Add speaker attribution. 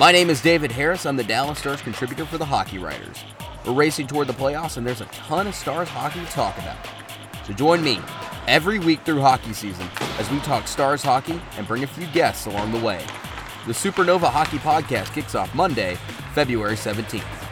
Speaker 1: My name is David Harris. I'm the Dallas Stars contributor for the Hockey Writers. We're racing toward the playoffs, and there's a ton of Stars hockey to talk about. So join me every week through hockey season as we talk Stars hockey and bring a few guests along the way. The Supernova Hockey Podcast kicks off Monday, February 17th.